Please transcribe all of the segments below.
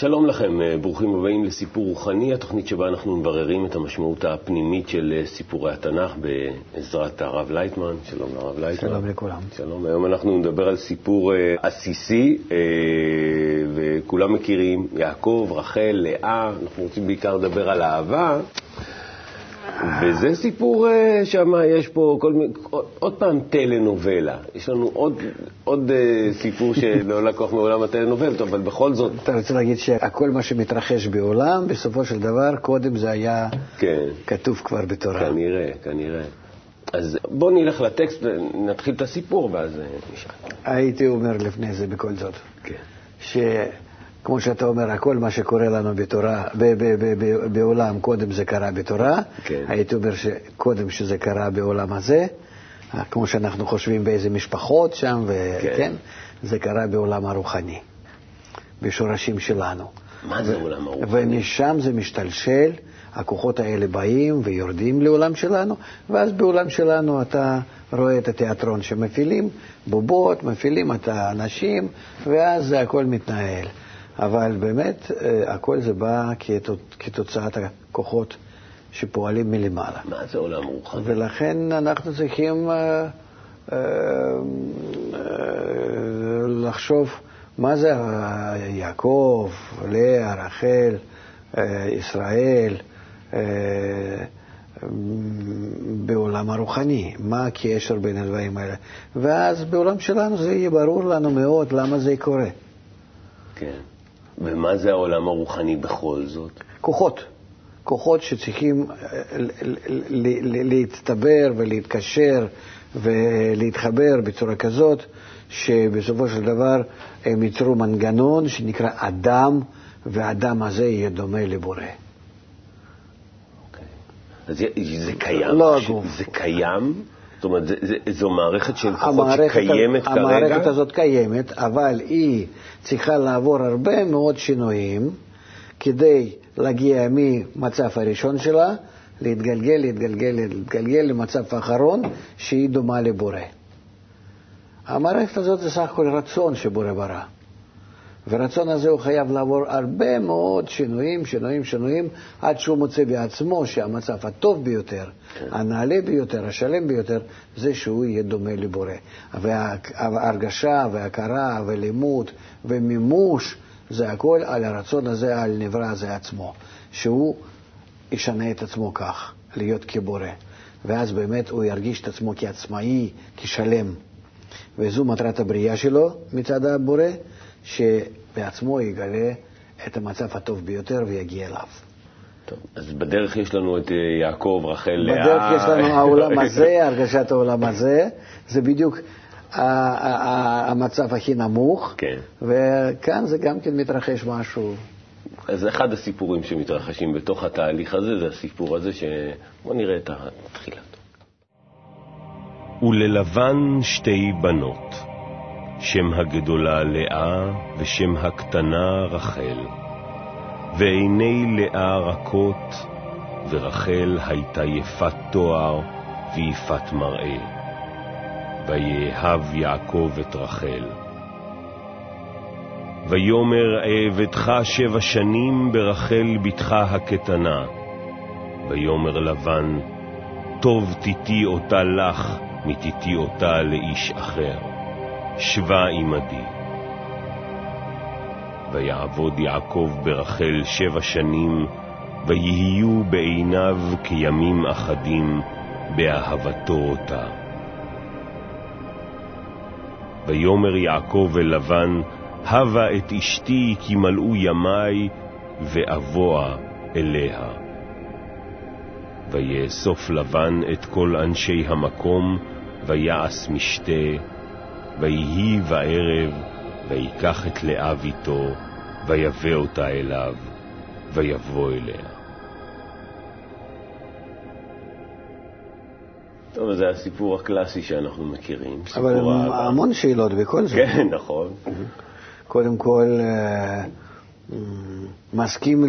שלום לכם, אה, ברוכים הבאים לסיפור רוחני, התוכנית שבה אנחנו מבררים את המשמעות הפנימית של אה, סיפורי התנ"ך בעזרת הרב לייטמן. שלום לרב לייטמן. שלום לכולם. שלום, היום אנחנו נדבר על סיפור אה, עסיסי, וכולם מכירים, יעקב, רחל, לאה, אנחנו רוצים בעיקר לדבר על אהבה. וזה סיפור uh, שם, יש פה כל מיני, עוד פעם טלנובלה. יש לנו עוד, עוד uh, סיפור שלא לקוח מעולם הטלנובלות, אבל בכל זאת... אתה רוצה להגיד שהכל מה שמתרחש בעולם, בסופו של דבר, קודם זה היה כן. כתוב כבר בתורה. כנראה, כנראה. אז בואו נלך לטקסט ונתחיל את הסיפור, ואז אה, נשאל. הייתי אומר לפני זה בכל זאת. כן. ש... כמו שאתה אומר, הכל מה שקורה לנו בתורה, ב- ב- ב- בעולם, קודם זה קרה בתורה. כן. הייתי אומר שקודם שזה קרה בעולם הזה, כמו שאנחנו חושבים באיזה משפחות שם, וכן, כן. זה קרה בעולם הרוחני, בשורשים שלנו. מה זה עולם הרוחני? ומשם זה משתלשל, הכוחות האלה באים ויורדים לעולם שלנו, ואז בעולם שלנו אתה רואה את התיאטרון שמפעילים, בובות, מפעילים את האנשים, ואז זה הכל מתנהל. אבל באמת, אה, הכל זה בא כתוצאת הכוחות שפועלים מלמעלה. מה זה עולם רוחני? ולכן אנחנו צריכים אה, אה, לחשוב מה זה יעקב, לאה, רחל, ישראל, בעולם הרוחני, מה הקשר בין הדברים האלה. ואז בעולם שלנו זה יהיה ברור לנו מאוד למה זה קורה. כן. ומה זה העולם הרוחני בכל זאת? כוחות. כוחות שצריכים אה, להצטבר ולהתקשר ולהתחבר בצורה כזאת, שבסופו של דבר הם ייצרו מנגנון שנקרא אדם, והאדם הזה יהיה דומה לבורא. אוקיי. אז זה קיים? לא הגוף. זה קיים? זאת אומרת, זה, זה, זו מערכת של כוחות שקיימת כרגע? המערכת הזאת קיימת, אבל היא צריכה לעבור הרבה מאוד שינויים כדי להגיע ממצב הראשון שלה, להתגלגל, להתגלגל, להתגלגל למצב האחרון, שהיא דומה לבורא. המערכת הזאת זה סך הכל רצון שבורא ברא. והרצון הזה הוא חייב לעבור הרבה מאוד שינויים, שינויים, שינויים, עד שהוא מוצא בעצמו שהמצב הטוב ביותר, כן. הנעלה ביותר, השלם ביותר, זה שהוא יהיה דומה לבורא. וההרגשה וההכרה ולימוד ומימוש, זה הכל על הרצון הזה, על נברא הזה עצמו, שהוא ישנה את עצמו כך, להיות כבורא. ואז באמת הוא ירגיש את עצמו כעצמאי, כשלם. וזו מטרת הבריאה שלו מצד הבורא, שבעצמו יגלה את המצב הטוב ביותר ויגיע אליו. טוב, אז בדרך יש לנו את אה, יעקב, רחל, לאה. בדרך יש לנו העולם הזה, הרגשת העולם הזה, זה בדיוק המצב הכי נמוך, כן. וכאן זה גם כן מתרחש משהו. אז אחד הסיפורים שמתרחשים בתוך התהליך הזה, זה הסיפור הזה ש... בואו נראה את התחילת. וללבן שתי בנות. שם הגדולה לאה ושם הקטנה רחל. ועיני לאה רכות, ורחל הייתה יפת תואר ויפת מראה. ויאהב יעקב את רחל. ויאמר אעבדך שבע שנים ברחל בתך הקטנה. ויאמר לבן, טוב תיתי אותה לך, מתיתי אותה לאיש אחר. שבה עמדי. ויעבוד יעקב ברחל שבע שנים, ויהיו בעיניו כימים אחדים, באהבתו אותה. ויאמר יעקב אל לבן, הבה את אשתי כי מלאו ימי, ואבוה אליה. ויאסוף לבן את כל אנשי המקום, ויעש משתה, ויהי בערב, ויקח את לאה ביתו, ויבא אותה אליו, ויבוא אליה. טוב, זה הסיפור הקלאסי שאנחנו מכירים. אבל ה... המון שאלות בכל זאת. כן, נכון. קודם כל, אה, מסכים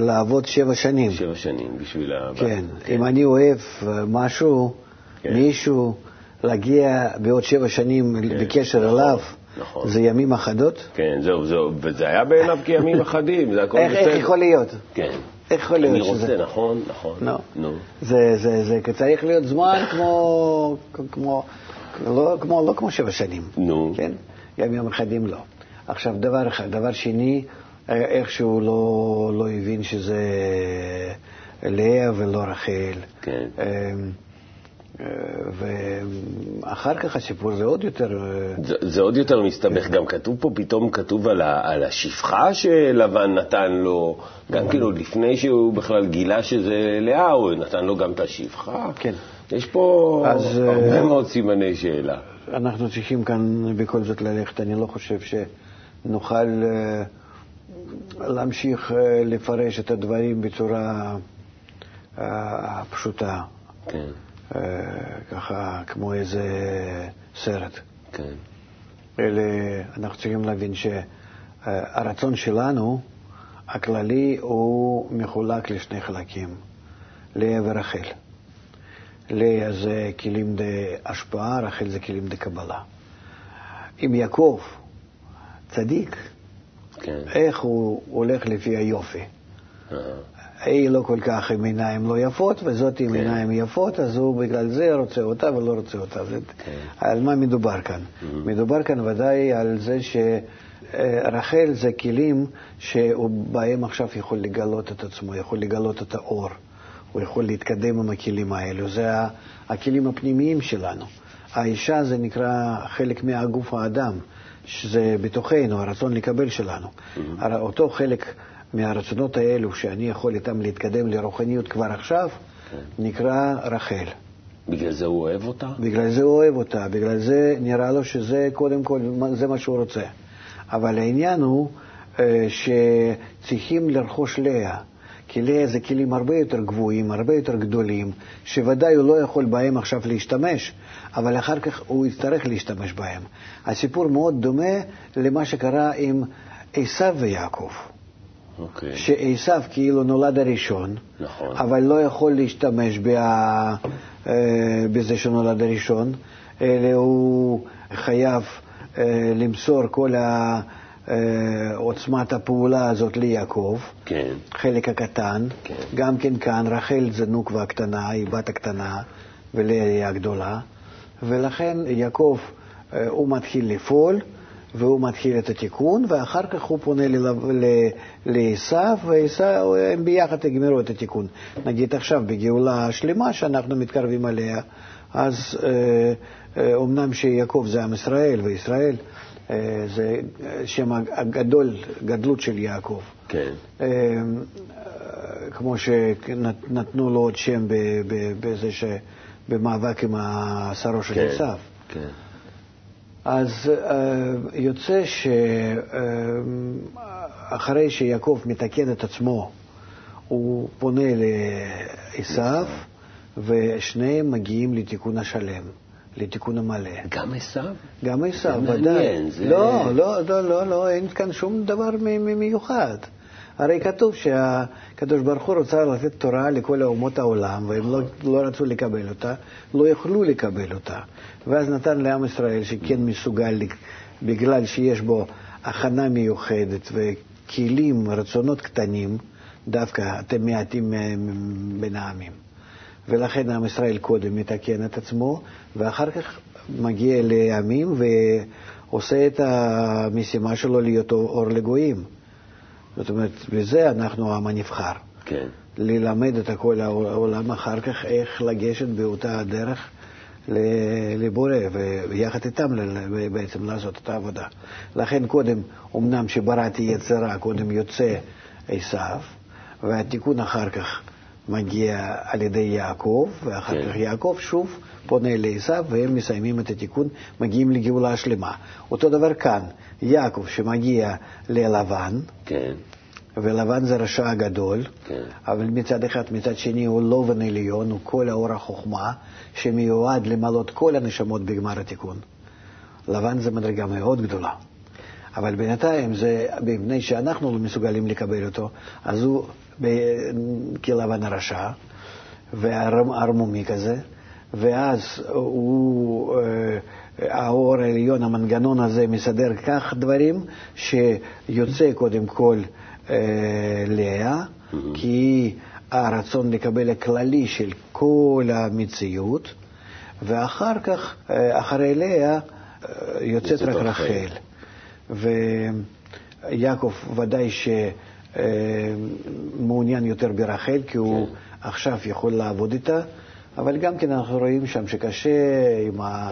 לעבוד שבע שנים. שבע שנים בשביל ה... כן, כן. אם אני אוהב משהו, כן. מישהו, להגיע בעוד שבע שנים כן. בקשר נכון. אליו, נכון. זה ימים אחדות? כן, זהו, זהו, וזה היה בעיניו כימים אחדים, זה הכל איך, בסדר. איך יכול להיות? כן. איך יכול להיות אני שזה... רוצה, נכון, נכון. לא. נו. זה, זה, זה צריך להיות זמן כמו, כמו, לא, כמו, לא כמו שבע שנים. נו. כן? ימים אחדים לא. עכשיו, דבר אחד. דבר שני, אה, איכשהו לא, לא הבין שזה לאה ולא רחל. כן. אה, ואחר כך הסיפור זה עוד יותר... אה, זה, זה עוד יותר מסתבך, גם כתוב פה, פתאום כתוב על, ה, על השפחה שלבן נתן לו, גם כאילו לפני שהוא בכלל גילה שזה לאה, הוא נתן לו גם את השפחה. כן. יש פה אז, הרבה אה, מאוד סימני שאלה. אנחנו צריכים כאן בכל זאת ללכת. אני לא חושב שנוכל להמשיך לפרש את הדברים בצורה אה, פשוטה, כן, ככה כמו איזה סרט. כן, אלא אנחנו צריכים להבין שהרצון שלנו, הכללי, הוא מחולק לשני חלקים, לאה ורחל. לאה זה כלים להשפעה, רחל זה כלים לקבלה. אם יעקב צדיק, כן. איך הוא הולך לפי היופי? אה, היא לא כל כך עם עיניים לא יפות, וזאת עם כן. עיניים יפות, אז הוא בגלל זה רוצה אותה ולא רוצה אותה. זה, כן. על מה מדובר כאן? מדובר כאן ודאי על זה שרחל זה כלים שבהם עכשיו יכול לגלות את עצמו, יכול לגלות את האור, הוא יכול להתקדם עם הכלים האלו, זה הכלים הפנימיים שלנו. האישה זה נקרא חלק מהגוף האדם, שזה בתוכנו, הרצון לקבל שלנו. הר- אותו חלק מהרצונות האלו שאני יכול איתם להתקדם לרוחניות כבר עכשיו, נקרא רחל. בגלל זה הוא אוהב אותה? בגלל זה הוא אוהב אותה, בגלל זה נראה לו שזה קודם כל, זה מה שהוא רוצה. אבל העניין הוא אה, שצריכים לרכוש לאה. כי לאה זה כלים הרבה יותר גבוהים, הרבה יותר גדולים, שוודאי הוא לא יכול בהם עכשיו להשתמש, אבל אחר כך הוא יצטרך להשתמש בהם. הסיפור מאוד דומה למה שקרה עם עשיו ויעקב. אוקיי. שעשיו כאילו נולד הראשון, נכון. אבל לא יכול להשתמש בה, אה, בזה שנולד הראשון, אלא הוא חייב אה, למסור כל ה- אה, עוצמת הפעולה הזאת ליעקב, כן, חלק הקטן, כן. גם כן כאן רחל זה נוקבה הקטנה, היא בת הקטנה, ולאה היא הגדולה, ולכן יעקב, הוא מתחיל לפעול, והוא מתחיל את התיקון, ואחר כך הוא פונה לעשו, ועשו, הם ביחד יגמרו את התיקון. נגיד עכשיו, בגאולה השלמה שאנחנו מתקרבים אליה, אז אה, אה, אומנם שיעקב זה עם ישראל, וישראל אה, זה שם הגדול, גדלות של יעקב. כן, אה, כמו שנתנו לו עוד שם בזה ש... במאבק עם השרו של כן, עשיו. כן. אז אה, יוצא שאחרי שיעקב מתקן את עצמו, הוא פונה לעשיו, ושניהם מגיעים לתיקון השלם, לתיקון המלא. גם עשיו? גם עשיו, ודאי. זה- לא, לא, לא, לא, לא, אין כאן שום דבר מיוחד. הרי כתוב שהקדוש ברוך הוא רוצה לתת תורה לכל אומות העולם, והם לא, לא רצו לקבל אותה, לא יכלו לקבל אותה. ואז נתן לעם ישראל שכן מסוגל, בגלל שיש בו הכנה מיוחדת וכלים, רצונות קטנים, דווקא אתם מעטים בין העמים. ולכן עם ישראל קודם מתקן את עצמו, ואחר כך מגיע לימים ועושה את המשימה שלו להיות אור לגויים. זאת אומרת, בזה אנחנו העם הנבחר. כן. ללמד את כל העולם אחר כך איך לגשת באותה הדרך לבורא, ויחד איתם בעצם לעשות את העבודה. לכן קודם, אמנם שבראתי יצרה, קודם יוצא עשיו, והתיקון אחר כך מגיע על ידי יעקב, ואחר כן. כך יעקב שוב פונה לעשיו, והם מסיימים את התיקון, מגיעים לגאולה השלמה. אותו דבר כאן, יעקב שמגיע ללבן, כן, ולבן זה רשע הגדול, כן. אבל מצד אחד, מצד שני הוא לובן עליון, הוא כל האור החוכמה, שמיועד למלות כל הנשמות בגמר התיקון. לבן זה מדרגה מאוד גדולה. אבל בינתיים זה, מפני שאנחנו לא מסוגלים לקבל אותו, אז הוא ב- כלבן הרשע, וערמומי כזה, ואז הוא אה, האור העליון, המנגנון הזה מסדר כך דברים, שיוצא קודם כל אה, לאה, mm-hmm. כי הרצון לקבל הכללי של כל המציאות, ואחר כך, אה, אחרי לאה, יוצאת רק רחל. ויעקב ודאי שמעוניין יותר ברחל, כי הוא כן. עכשיו יכול לעבוד איתה, אבל גם כן אנחנו רואים שם שקשה עם ה...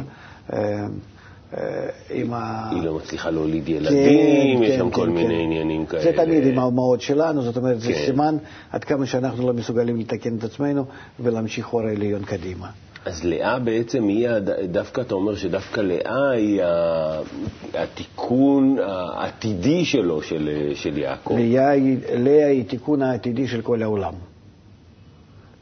אה, אה, עם ה... היא לא מצליחה להוליד כן, ילדים, כן, יש שם כן, כל כן. מיני עניינים כאלה. זה תמיד עם האומהות שלנו, זאת אומרת, כן. זה סימן עד כמה שאנחנו לא מסוגלים לתקן את עצמנו ולהמשיך אור העליון קדימה. אז לאה בעצם היא, דווקא אתה אומר שדווקא לאה היא התיקון העתידי שלו, של, של יעקב. לאה היא, לאה היא תיקון העתידי של כל העולם.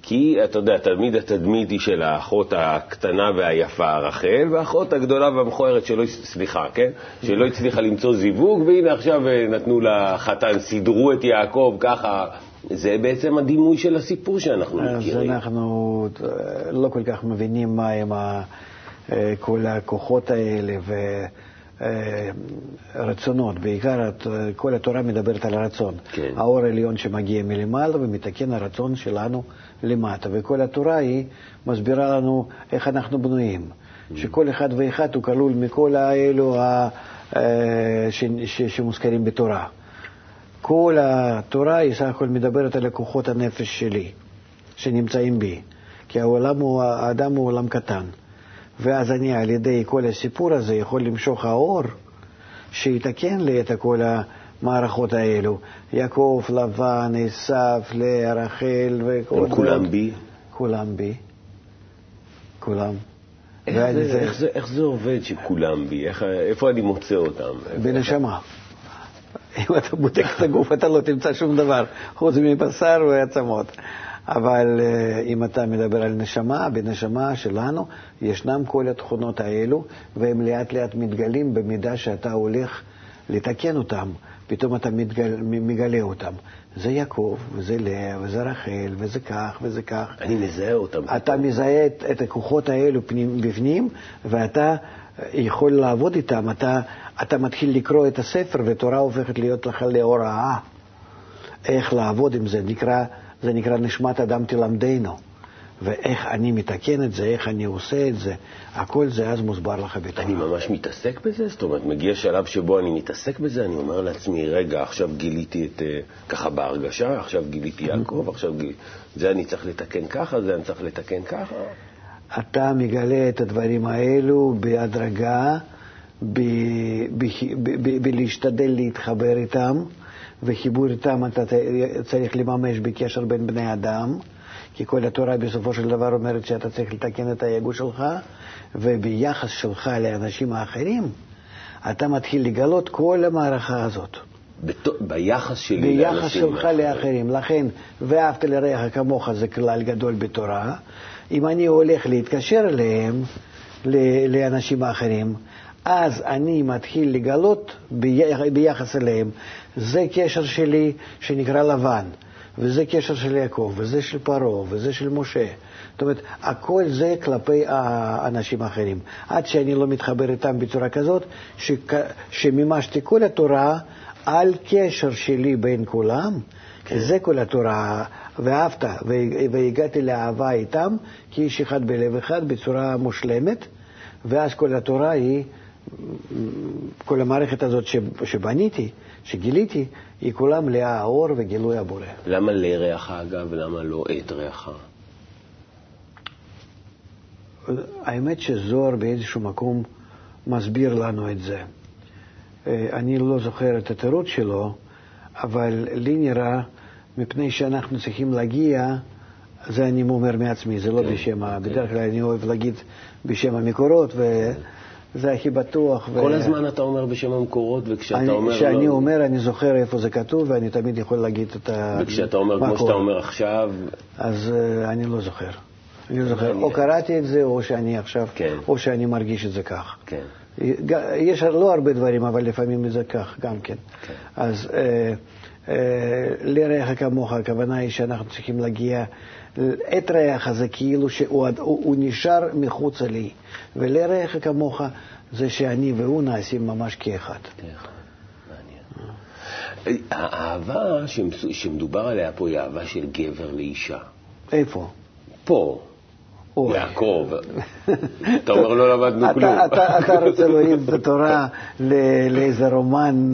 כי אתה יודע, תמיד התדמית היא של האחות הקטנה והיפה רחל, והאחות הגדולה והמכוערת שלא, סליחה, כן? שלא הצליחה למצוא זיווג, והנה עכשיו אה, נתנו לחתן, סידרו את יעקב ככה. זה בעצם הדימוי של הסיפור שאנחנו מכירים. אז אנחנו אה, לא כל כך מבינים מה הם אה, כל הכוחות האלה ורצונות. בעיקר כל התורה מדברת על הרצון. כן. האור העליון שמגיע מלמעלה ומתקן הרצון שלנו למטה. וכל התורה היא מסבירה לנו איך אנחנו בנויים. שכל אחד ואחד הוא כלול מכל האלו אה, שמוזכרים בתורה. כל התורה היא סך הכל מדברת על לקוחות הנפש שלי, שנמצאים בי. כי העולם הוא, האדם הוא עולם קטן. ואז אני על ידי כל הסיפור הזה יכול למשוך האור שיתקן לי את כל המערכות האלו. יעקב, לבן, עשו, לאה, רחל וכל... הם כולם בי? כולם בי. כולם. איך זה, איך, זה, איך זה עובד שכולם בי? איך, איפה אני מוצא אותם? בנשמה. אם אתה בודק את הגוף, אתה לא תמצא שום דבר, חוץ מבשר ועצמות. אבל uh, אם אתה מדבר על נשמה, בנשמה שלנו ישנם כל התכונות האלו, והם לאט לאט מתגלים במידה שאתה הולך לתקן אותם. פתאום אתה מתגל, מגלה אותם. זה יעקב, וזה לאה, וזה רחל, וזה כך, וזה כך. אני מזהה אותם. אתה מזהה את, את הכוחות האלו פנים, בפנים, ואתה יכול לעבוד איתם. אתה, אתה מתחיל לקרוא את הספר, ותורה הופכת להיות לך להוראה. איך לעבוד עם זה, נקרא, זה נקרא נשמת אדם תלמדנו. ואיך אני מתקן את זה, איך אני עושה את זה, הכל זה אז מוסבר לך בתורה. אני ממש מתעסק בזה? זאת אומרת, מגיע שלב שבו אני מתעסק בזה, אני אומר לעצמי, רגע, עכשיו גיליתי את, אה, ככה בהרגשה, עכשיו גיליתי יעקב, עכשיו גיל... זה אני צריך לתקן ככה, זה אני צריך לתקן ככה. אתה מגלה את הדברים האלו בהדרגה, בלהשתדל להתחבר איתם, וחיבור איתם אתה צריך לממש בקשר בין בני אדם. כי כל התורה בסופו של דבר אומרת שאתה צריך לתקן את האגו שלך, וביחס שלך לאנשים האחרים, אתה מתחיל לגלות כל המערכה הזאת. בת... ביחס שלי ביחס לאנשים שלך אחרים. לאחרים. לכן, ואהבת לרעך כמוך זה כלל גדול בתורה. אם אני הולך להתקשר אליהם, לאנשים האחרים, אז אני מתחיל לגלות ביחס אליהם. זה קשר שלי שנקרא לבן. וזה קשר של יעקב, וזה של פרעה, וזה של משה. זאת אומרת, הכל זה כלפי האנשים האחרים. עד שאני לא מתחבר איתם בצורה כזאת, שכ... שמימשתי כל התורה על קשר שלי בין כולם, כן. זה כל התורה, ואהבת, והגעתי לאהבה איתם, כאיש אחד בלב אחד, בצורה מושלמת, ואז כל התורה היא, כל המערכת הזאת שבניתי, שגיליתי, היא כולה מלאה האור וגילוי הבורא. למה לרעך אגב, ולמה לא את רעך? האמת שזוהר באיזשהו מקום מסביר לנו את זה. אה, אני לא זוכר את התירוץ שלו, אבל לי נראה, מפני שאנחנו צריכים להגיע, זה אני אומר מעצמי, זה לא כן, בשם, כן. בדרך כלל אני אוהב להגיד בשם המקורות, ו... כן. זה הכי בטוח. כל ו... הזמן אתה אומר בשם המקורות, וכשאתה אני, אומר... כשאני לא... אומר, אני זוכר איפה זה כתוב, ואני תמיד יכול להגיד את ה... וכשאתה אומר, כמו שאתה אומר עכשיו... אז uh, אני לא זוכר. אני לא זוכר. או קראתי את זה, או שאני עכשיו... כן. או שאני מרגיש את זה כך. כן. יש לא הרבה דברים, אבל לפעמים זה כך גם כן. כן. אז uh, uh, אה, לרעך כמוך, הכוונה היא שאנחנו צריכים להגיע, את רעך הזה כאילו שהוא הוא, הוא נשאר מחוצה לי, ולרעך כמוך זה שאני והוא נעשים ממש כאחד. האהבה שמדובר עליה פה היא אהבה של גבר לאישה. איפה? פה. יעקב, אתה אומר לא למדנו כלום. אתה רוצה להוריד את התורה לאיזה רומן,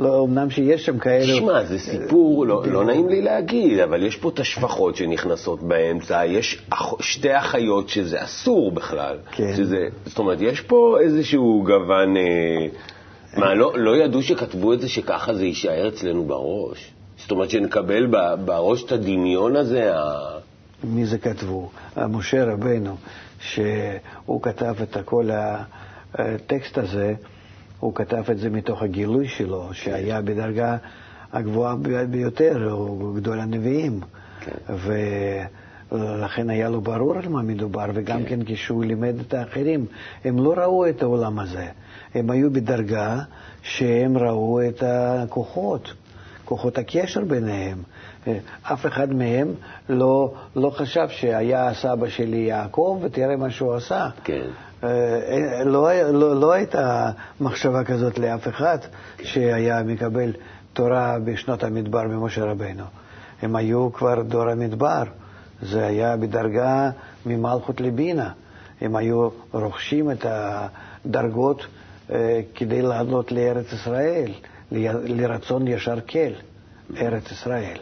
לא, אמנם שיש שם כאלה. תשמע, זה סיפור, לא, לא נעים לי להגיד, אבל יש פה את השפחות שנכנסות באמצע, יש שתי אחיות שזה אסור בכלל. כן. זאת אומרת, יש פה איזשהו גוון... אה, מה, לא, לא ידעו שכתבו את זה שככה זה יישאר אצלנו בראש? זאת אומרת שנקבל בראש את הדמיון הזה, מי זה כתבו? משה רבנו, שהוא כתב את כל הטקסט הזה, הוא כתב את זה מתוך הגילוי שלו, שהיה בדרגה הגבוהה ביותר, הוא גדול הנביאים. כן. ולכן היה לו ברור על מה מדובר, וגם כן. כן כשהוא לימד את האחרים, הם לא ראו את העולם הזה. הם היו בדרגה שהם ראו את הכוחות, כוחות הקשר ביניהם. אף אחד מהם לא, לא חשב שהיה הסבא שלי יעקב, ותראה מה שהוא עשה. כן. אה, לא, לא, לא הייתה מחשבה כזאת לאף אחד כן. שהיה מקבל תורה בשנות המדבר ממשה רבנו. הם היו כבר דור המדבר, זה היה בדרגה ממלכות לבינה. הם היו רוכשים את הדרגות אה, כדי לעלות לארץ ישראל, לרצון ישר כל, ארץ ישראל.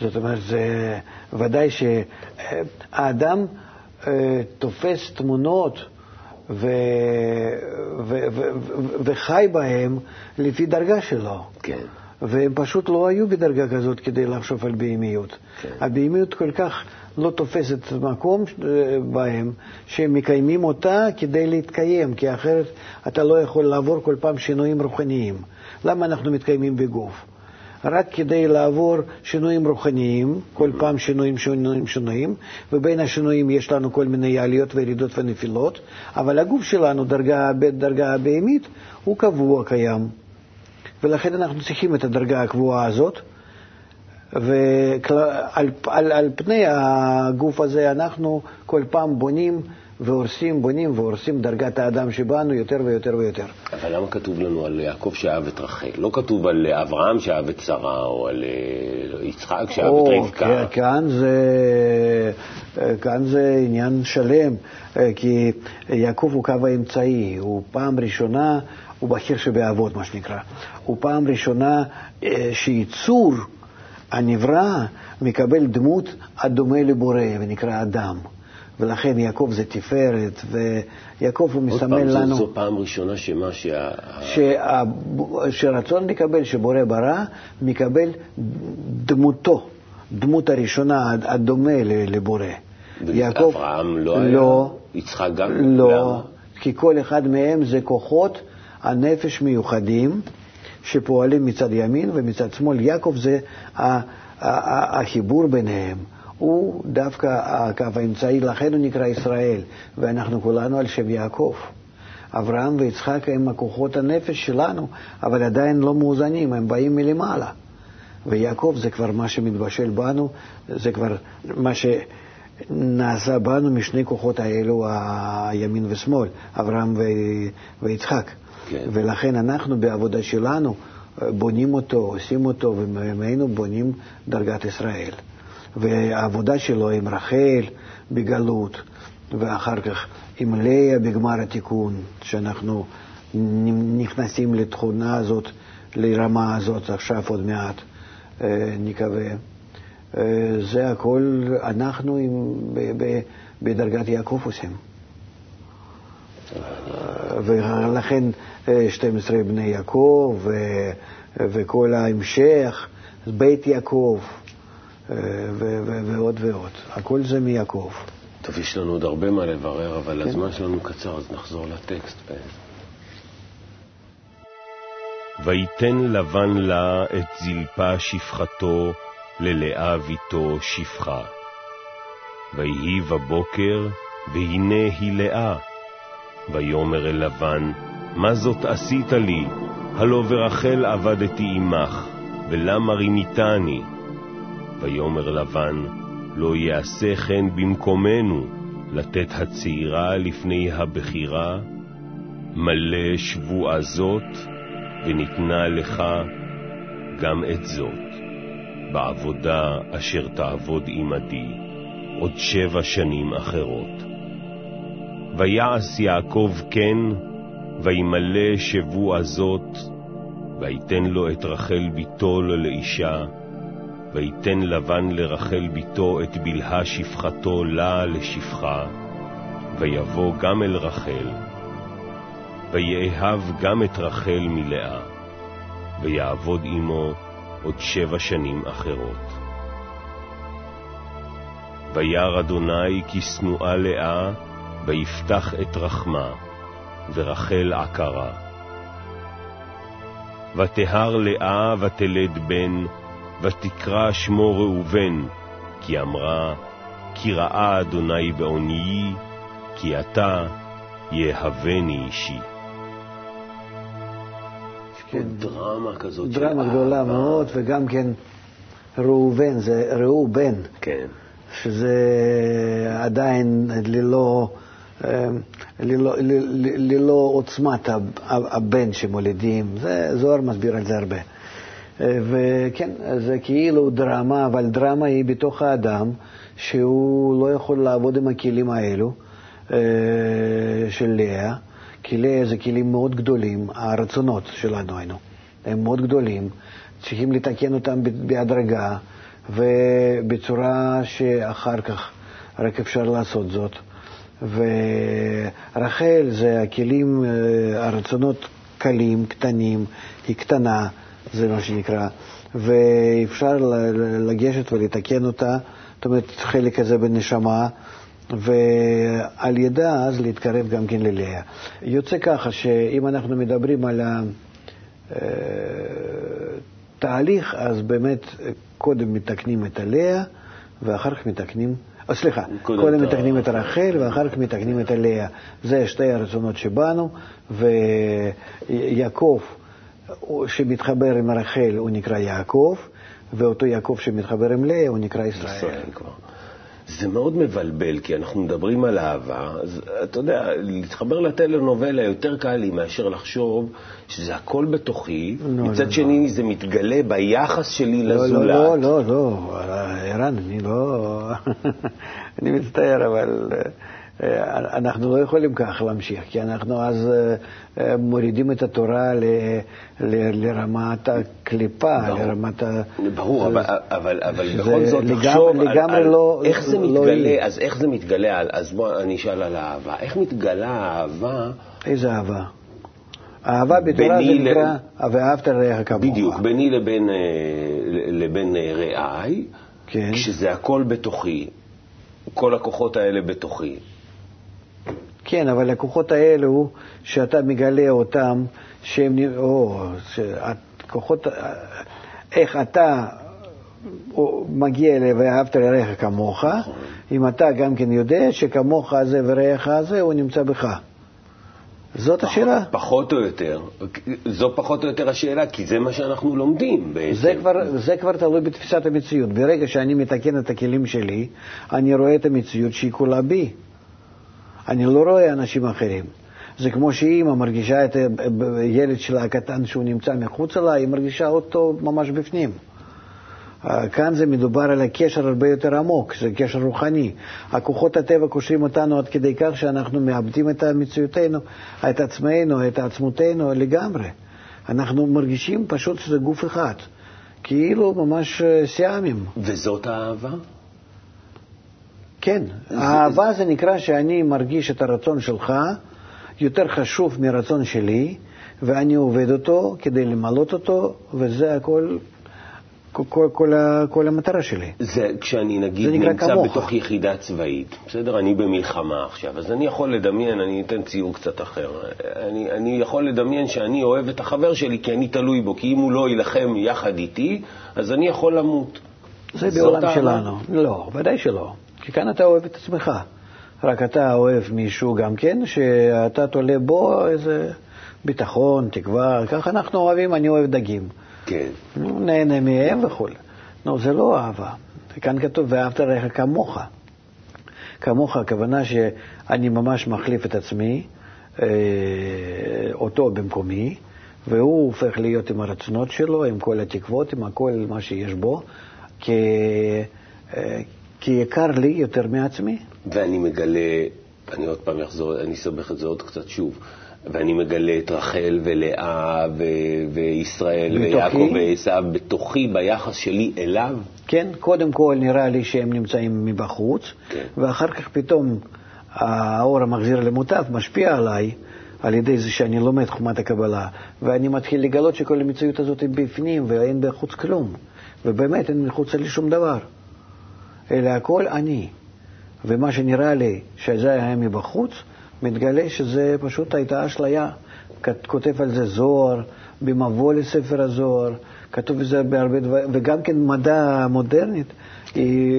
זאת אומרת, זה ודאי שהאדם אה, תופס תמונות ו, ו, ו, וחי בהם לפי דרגה שלו. כן. והם פשוט לא היו בדרגה כזאת כדי לחשוב על בהמיות. כן. הבהמיות כל כך לא תופסת מקום אה, בהם, שהם מקיימים אותה כדי להתקיים, כי אחרת אתה לא יכול לעבור כל פעם שינויים רוחניים. למה אנחנו מתקיימים בגוף? רק כדי לעבור שינויים רוחניים, כל פעם שינויים, שינויים, שינויים, ובין השינויים יש לנו כל מיני עליות וירידות ונפילות, אבל הגוף שלנו, דרגה, דרגה הבהמית, הוא קבוע קיים. ולכן אנחנו צריכים את הדרגה הקבועה הזאת, ועל על, על פני הגוף הזה אנחנו כל פעם בונים והורסים, בונים והורסים דרגת האדם שבנו יותר ויותר ויותר. אבל למה כתוב לנו על יעקב שאהב את רחל? לא כתוב על אברהם שאהב את שרה, או על אה, יצחק שאהב את רבקה. כן, כאן זה, כאן זה עניין שלם, אה, כי יעקב הוא קו האמצעי, הוא פעם ראשונה, הוא בחיר שבאבות, מה שנקרא. הוא פעם ראשונה אה, שיצור הנברא מקבל דמות הדומה לבורא, ונקרא אדם. ולכן יעקב זה תפארת, ויעקב הוא מסמל לנו... עוד פעם, זו פעם ראשונה שמה שה... שה... שרצון לקבל, שבורא ברא, מקבל דמותו, דמות הראשונה, הדומה לבורא. יעקב... אברהם לא היה? לא. יצחק גם? לא, למה? כי כל אחד מהם זה כוחות הנפש מיוחדים שפועלים מצד ימין ומצד שמאל. יעקב זה החיבור ביניהם. הוא דווקא הקו האמצעי, לכן הוא נקרא ישראל, ואנחנו כולנו על שם יעקב. אברהם ויצחק הם הכוחות הנפש שלנו, אבל עדיין לא מאוזנים, הם באים מלמעלה. ויעקב זה כבר מה שמתבשל בנו, זה כבר מה שנעשה בנו משני כוחות האלו, הימין ושמאל, אברהם ו... ויצחק. כן. ולכן אנחנו בעבודה שלנו בונים אותו, עושים אותו, וממנו בונים דרגת ישראל. והעבודה שלו עם רחל בגלות, ואחר כך עם לאה בגמר התיקון, שאנחנו נכנסים לתכונה הזאת, לרמה הזאת עכשיו עוד מעט, אה, נקווה. אה, זה הכל אנחנו עם, ב, ב, בדרגת יעקב עושים. ולכן 12 אה, בני יעקב וכל ההמשך, בית יעקב, ועוד ועוד. הכל זה מיעקב. טוב, יש לנו עוד הרבה מה לברר, אבל כן. הזמן שלנו קצר, אז נחזור לטקסט. ויתן לבן לה את זלפה שפחתו, ללאה ביתו שפחה. ויהי בבוקר, והנה היא לאה. ויאמר אל לבן, מה זאת עשית לי? הלא ורחל עבדתי עמך. ולמה רימיתני? ויאמר לבן, לא יעשה כן במקומנו לתת הצעירה לפני הבכירה, מלא שבועה זאת, וניתנה לך גם את זאת, בעבודה אשר תעבוד עמדי עוד שבע שנים אחרות. ויעש יעקב כן, וימלא שבועה זאת, ויתן לו את רחל בתו לאישה, ויתן לבן לרחל בתו את בלהה שפחתו לה לשפחה, ויבוא גם אל רחל, ויאהב גם את רחל מלאה, ויעבוד עמו עוד שבע שנים אחרות. וירא אדוני כי שנואה לאה, ויפתח את רחמה, ורחל עקרה. ותהר לאה ותלד בן, ותקרא שמו ראובן, כי אמרה, כי ראה אדוני בעוניי, כי אתה יהבני אישי. כן. דרמה כזאת. דרמה גדולה מאוד, וגם כן ראובן, זה ראובן. כן. שזה עדיין ללא, אה, ללא, ללא עוצמת הבן שמולידים. זה, זוהר מסביר על זה הרבה. וכן, זה כאילו דרמה, אבל דרמה היא בתוך האדם, שהוא לא יכול לעבוד עם הכלים האלו אה, של לאה, כי זה כלים מאוד גדולים, הרצונות שלנו היינו, הם מאוד גדולים, צריכים לתקן אותם בהדרגה. ובצורה שאחר כך רק אפשר לעשות זאת. ורחל זה הכלים, אה, הרצונות קלים, קטנים, היא קטנה, זה מה שנקרא, ואפשר לגשת ולתקן אותה, זאת אומרת, חלק הזה בנשמה, ועל ידה אז להתקרב גם כן ללאה. יוצא ככה שאם אנחנו מדברים על התהליך, אה, אז באמת קודם מתקנים את הלאה, ואחר כך מתקנים, או אה, סליחה, קודם, קודם מתקנים את רחל ואחר כך מתקנים את הלאה. זה שתי הרצונות שבאנו, ויעקב שמתחבר עם רחל הוא נקרא יעקב, ואותו יעקב שמתחבר עם לאה הוא נקרא ישראל. ישראל זה מאוד מבלבל, כי אנחנו מדברים על אהבה, אז אתה יודע, להתחבר לטלנובלה יותר קל לי מאשר לחשוב שזה הכל בתוכי, לא, מצד לא, שני לא. זה מתגלה ביחס שלי לא, לזולת. לא, לא, לא, לא, ערן, אני לא... אני מצטער, אבל... אנחנו לא יכולים כך להמשיך, כי אנחנו אז אה, מורידים את התורה ל, ל, לרמת הקליפה, ברור, לרמת ה... ברור, אבל, אבל, אבל בכל זאת לגמרי, תחשוב לגמרי על, לא, איך זה לא מתגלה, לא אז איך זה מתגלה, אז בוא אני אשאל על האהבה, איך מתגלה האהבה? איזה אהבה? אהבה בתורה זה נקרא ואהבת לרעך כמוך. בדיוק, ביני לבין, אה, לבין אה, רעי, כן. כשזה הכל בתוכי, כל הכוחות האלה בתוכי. כן, אבל הכוחות האלו, שאתה מגלה אותם, שהם, או, שהכוחות, איך אתה מגיע אליהם ואהבת לרעך כמוך, נכון. אם אתה גם כן יודע שכמוך הזה ורעך הזה, הוא נמצא בך. זאת פח, השאלה. פחות או יותר. זו פחות או יותר השאלה, כי זה מה שאנחנו לומדים בעצם. זה כבר, זה כבר תלוי בתפיסת המציאות. ברגע שאני מתקן את הכלים שלי, אני רואה את המציאות שהיא כולה בי. אני לא רואה אנשים אחרים. זה כמו שאימא מרגישה את הילד שלה הקטן שהוא נמצא מחוצה לה, היא מרגישה אותו ממש בפנים. אה, כאן זה מדובר על הקשר הרבה יותר עמוק, זה קשר רוחני. הכוחות הטבע קושרים אותנו עד כדי כך שאנחנו מאבדים את מציאותנו, את עצמנו, את עצמותנו לגמרי. אנחנו מרגישים פשוט שזה גוף אחד, כאילו ממש אה, סיאמים. וזאת האהבה? כן, האהבה זה נקרא שאני מרגיש את הרצון שלך יותר חשוב מרצון שלי, ואני עובד אותו כדי למלות אותו, וזה הכל, כל, כל, כל, כל המטרה שלי. זה כשאני נגיד זה נמצא כמוך. בתוך יחידה צבאית, בסדר? אני במלחמה עכשיו, אז אני יכול לדמיין, אני אתן ציור קצת אחר, אני, אני יכול לדמיין שאני אוהב את החבר שלי כי אני תלוי בו, כי אם הוא לא יילחם יחד איתי, אז אני יכול למות. זה בעולם שלנו. לא, ודאי שלא. כי כאן אתה אוהב את עצמך. רק אתה אוהב מישהו גם כן, שאתה תולה בו איזה ביטחון, תקווה, ככה אנחנו אוהבים, אני אוהב דגים. כן. הוא נהנה מהם וכו'. נו, זה לא אהבה. כאן כתוב, ואהבת רעך כמוך. כמוך, הכוונה שאני ממש מחליף את עצמי, אה, אותו במקומי, והוא הופך להיות עם הרצונות שלו, עם כל התקוות, עם כל מה שיש בו, כי, אה, כי יקר לי יותר מעצמי. ואני מגלה, אני עוד פעם אחזור, אני אסבך את זה עוד קצת שוב. ואני מגלה את רחל ולאה ו- וישראל בתוכי? ויעקב ועשיו בתוכי, ביחס שלי אליו. כן, קודם כל נראה לי שהם נמצאים מבחוץ, כן. ואחר כך פתאום האור המחזיר למוטב משפיע עליי, על ידי זה שאני לומד חומת הקבלה, ואני מתחיל לגלות שכל המציאות הזאת היא בפנים ואין בחוץ כלום, ובאמת אין מחוץ לי שום דבר, אלא הכל אני. ומה שנראה לי שזה היה מבחוץ, מתגלה שזה פשוט הייתה אשליה. כותב על זה זוהר, במבוא לספר הזוהר, כתוב בזה בהרבה דברים, וגם כן מדע מודרנית, היא,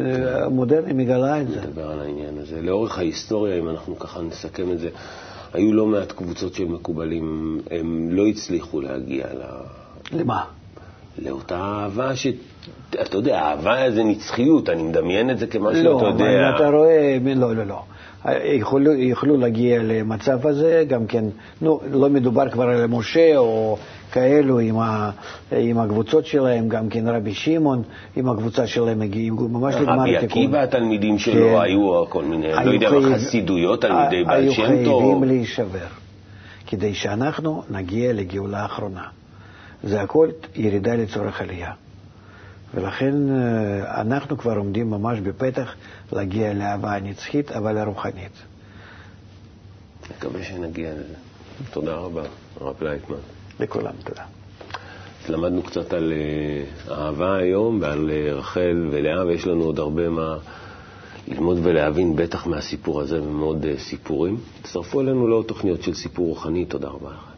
אה, המודרנית מגלה את זה. נדבר על העניין הזה. לאורך ההיסטוריה, אם אנחנו ככה נסכם את זה, היו לא מעט קבוצות של מקובלים, הם לא הצליחו להגיע ל... למה? לאותה אהבה ש... אתה יודע, אהבה זה נצחיות, אני מדמיין את זה כמשהו, לא, אתה יודע... אבל אתה רואה, לא, לא, לא. יכולו, יכלו להגיע למצב הזה, גם כן, נו, לא מדובר כבר על משה או כאלו עם, ה, עם הקבוצות שלהם, גם כן רבי שמעון עם הקבוצה שלהם הגיעו ממש לגמר רבי התיקון. עקיבא, התלמידים שלו, כן. היו כל מיני, לא היו יודע, חייב- חסידויות, תלמידי בעל היו שם חייבים טוב. להישבר, כדי שאנחנו נגיע לגאולה האחרונה. זה הכל ירידה לצורך עלייה. ולכן אה, אנחנו כבר עומדים ממש בפתח להגיע לאהבה הנצחית, אבל הרוחנית. מקווה שנגיע לזה. תודה רבה, הרב לייטמן. לכולם תודה. אז למדנו קצת על אה, אהבה היום ועל אה, רחל ולאה, ויש לנו עוד הרבה מה ללמוד ולהבין, בטח מהסיפור הזה ומעוד סיפורים. תצטרפו אלינו לעוד תוכניות של סיפור רוחני. תודה רבה לכם.